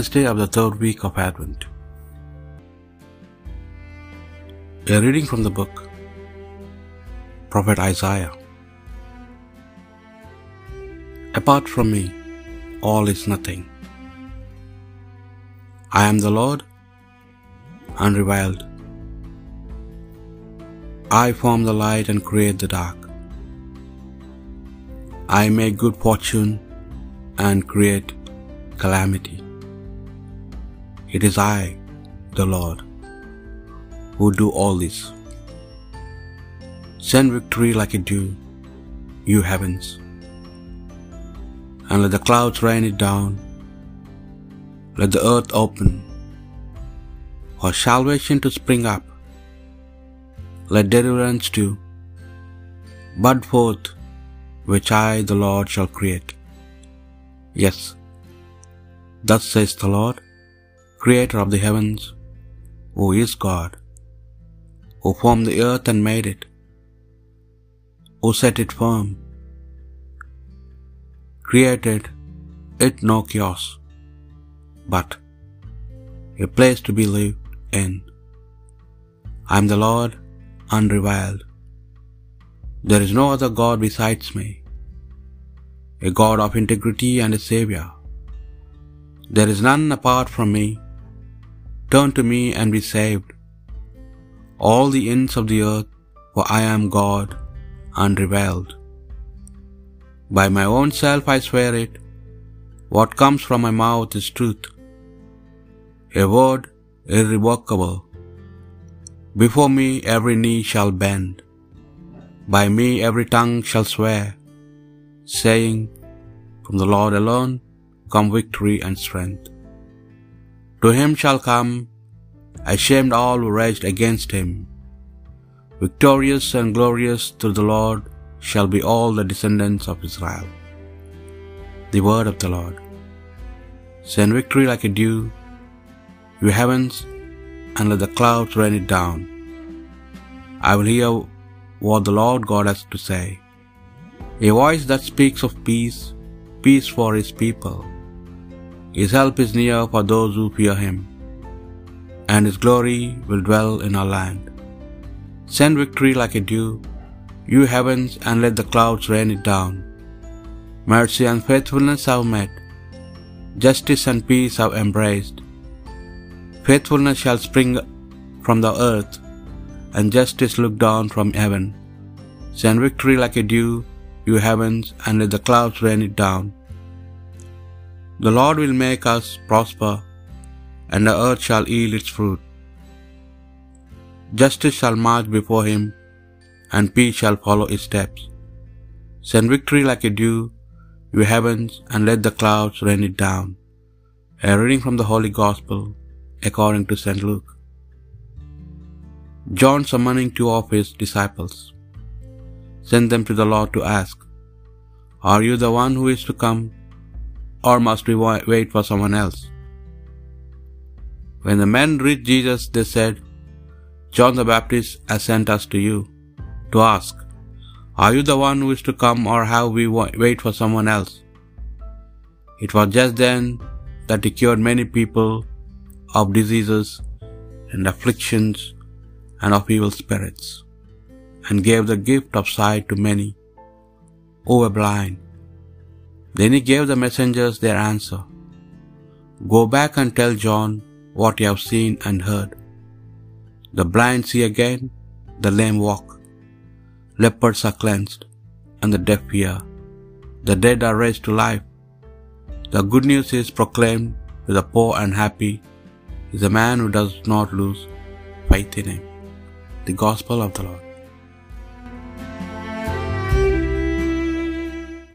Wednesday of the third week of Advent. A reading from the book Prophet Isaiah. Apart from me, all is nothing. I am the Lord, unreviled. I form the light and create the dark. I make good fortune and create calamity. It is I, the Lord, who do all this. Send victory like a dew, you heavens, and let the clouds rain it down. Let the earth open, for salvation to spring up. Let deliverance to bud forth, which I, the Lord, shall create. Yes, thus says the Lord, Creator of the heavens, who is God, who formed the earth and made it, who set it firm, created it no chaos, but a place to be lived in. I am the Lord, unreviled. There is no other God besides me, a God of integrity and a Savior. There is none apart from me. Turn to me and be saved, all the ends of the earth, for I am God, unrevealed. By my own self I swear it, what comes from my mouth is truth, a word irrevocable. Before me every knee shall bend, by me every tongue shall swear, saying, From the Lord alone come victory and strength. To him shall come, ashamed all who raged against him. Victorious and glorious through the Lord shall be all the descendants of Israel. The word of the Lord. Send victory like a dew, you heavens, and let the clouds rain it down. I will hear what the Lord God has to say. A voice that speaks of peace, peace for his people. His help is near for those who fear him, and his glory will dwell in our land. Send victory like a dew, you heavens, and let the clouds rain it down. Mercy and faithfulness have met, justice and peace have embraced. Faithfulness shall spring from the earth, and justice look down from heaven. Send victory like a dew, you heavens, and let the clouds rain it down. The Lord will make us prosper, and the earth shall yield its fruit. Justice shall march before him, and peace shall follow his steps. Send victory like a dew, you heavens, and let the clouds rain it down. A reading from the Holy Gospel according to St. Luke. John summoning two of his disciples sent them to the Lord to ask, Are you the one who is to come, or must we wait for someone else? When the men reached Jesus, they said, John the Baptist has sent us to you to ask, Are you the one who is to come, or have we wait for someone else? It was just then that he cured many people of diseases and afflictions and of evil spirits, and gave the gift of sight to many who were blind. Then he gave the messengers their answer Go back and tell John what you have seen and heard. The blind see again, the lame walk, lepers are cleansed, and the deaf hear, the dead are raised to life. The good news is proclaimed to the poor and happy is a man who does not lose faith in him. The Gospel of the Lord.